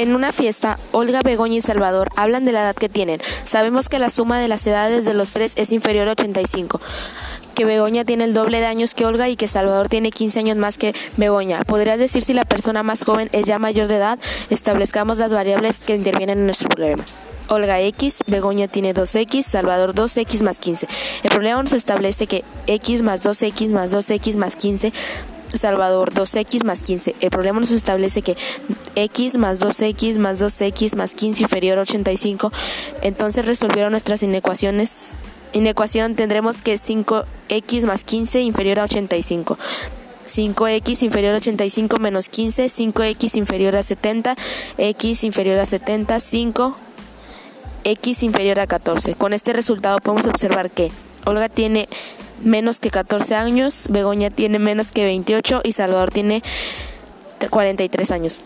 En una fiesta, Olga, Begoña y Salvador hablan de la edad que tienen. Sabemos que la suma de las edades de los tres es inferior a 85 que Begoña tiene el doble de años que Olga y que Salvador tiene 15 años más que Begoña. ¿Podrías decir si la persona más joven es ya mayor de edad? Establezcamos las variables que intervienen en nuestro problema. Olga X, Begoña tiene 2X, Salvador 2X más 15. El problema nos establece que X más 2X más 2X más 15 Salvador 2x más 15. El problema nos establece que x más 2x más 2x más 15 inferior a 85. Entonces resolvieron nuestras inecuaciones. Inecuación tendremos que 5x más 15 inferior a 85. 5x inferior a 85 menos 15, 5x inferior a 70, x inferior a 70, 5, x inferior a 14. Con este resultado podemos observar que Olga tiene menos que 14 años, Begoña tiene menos que 28 y Salvador tiene 43 años.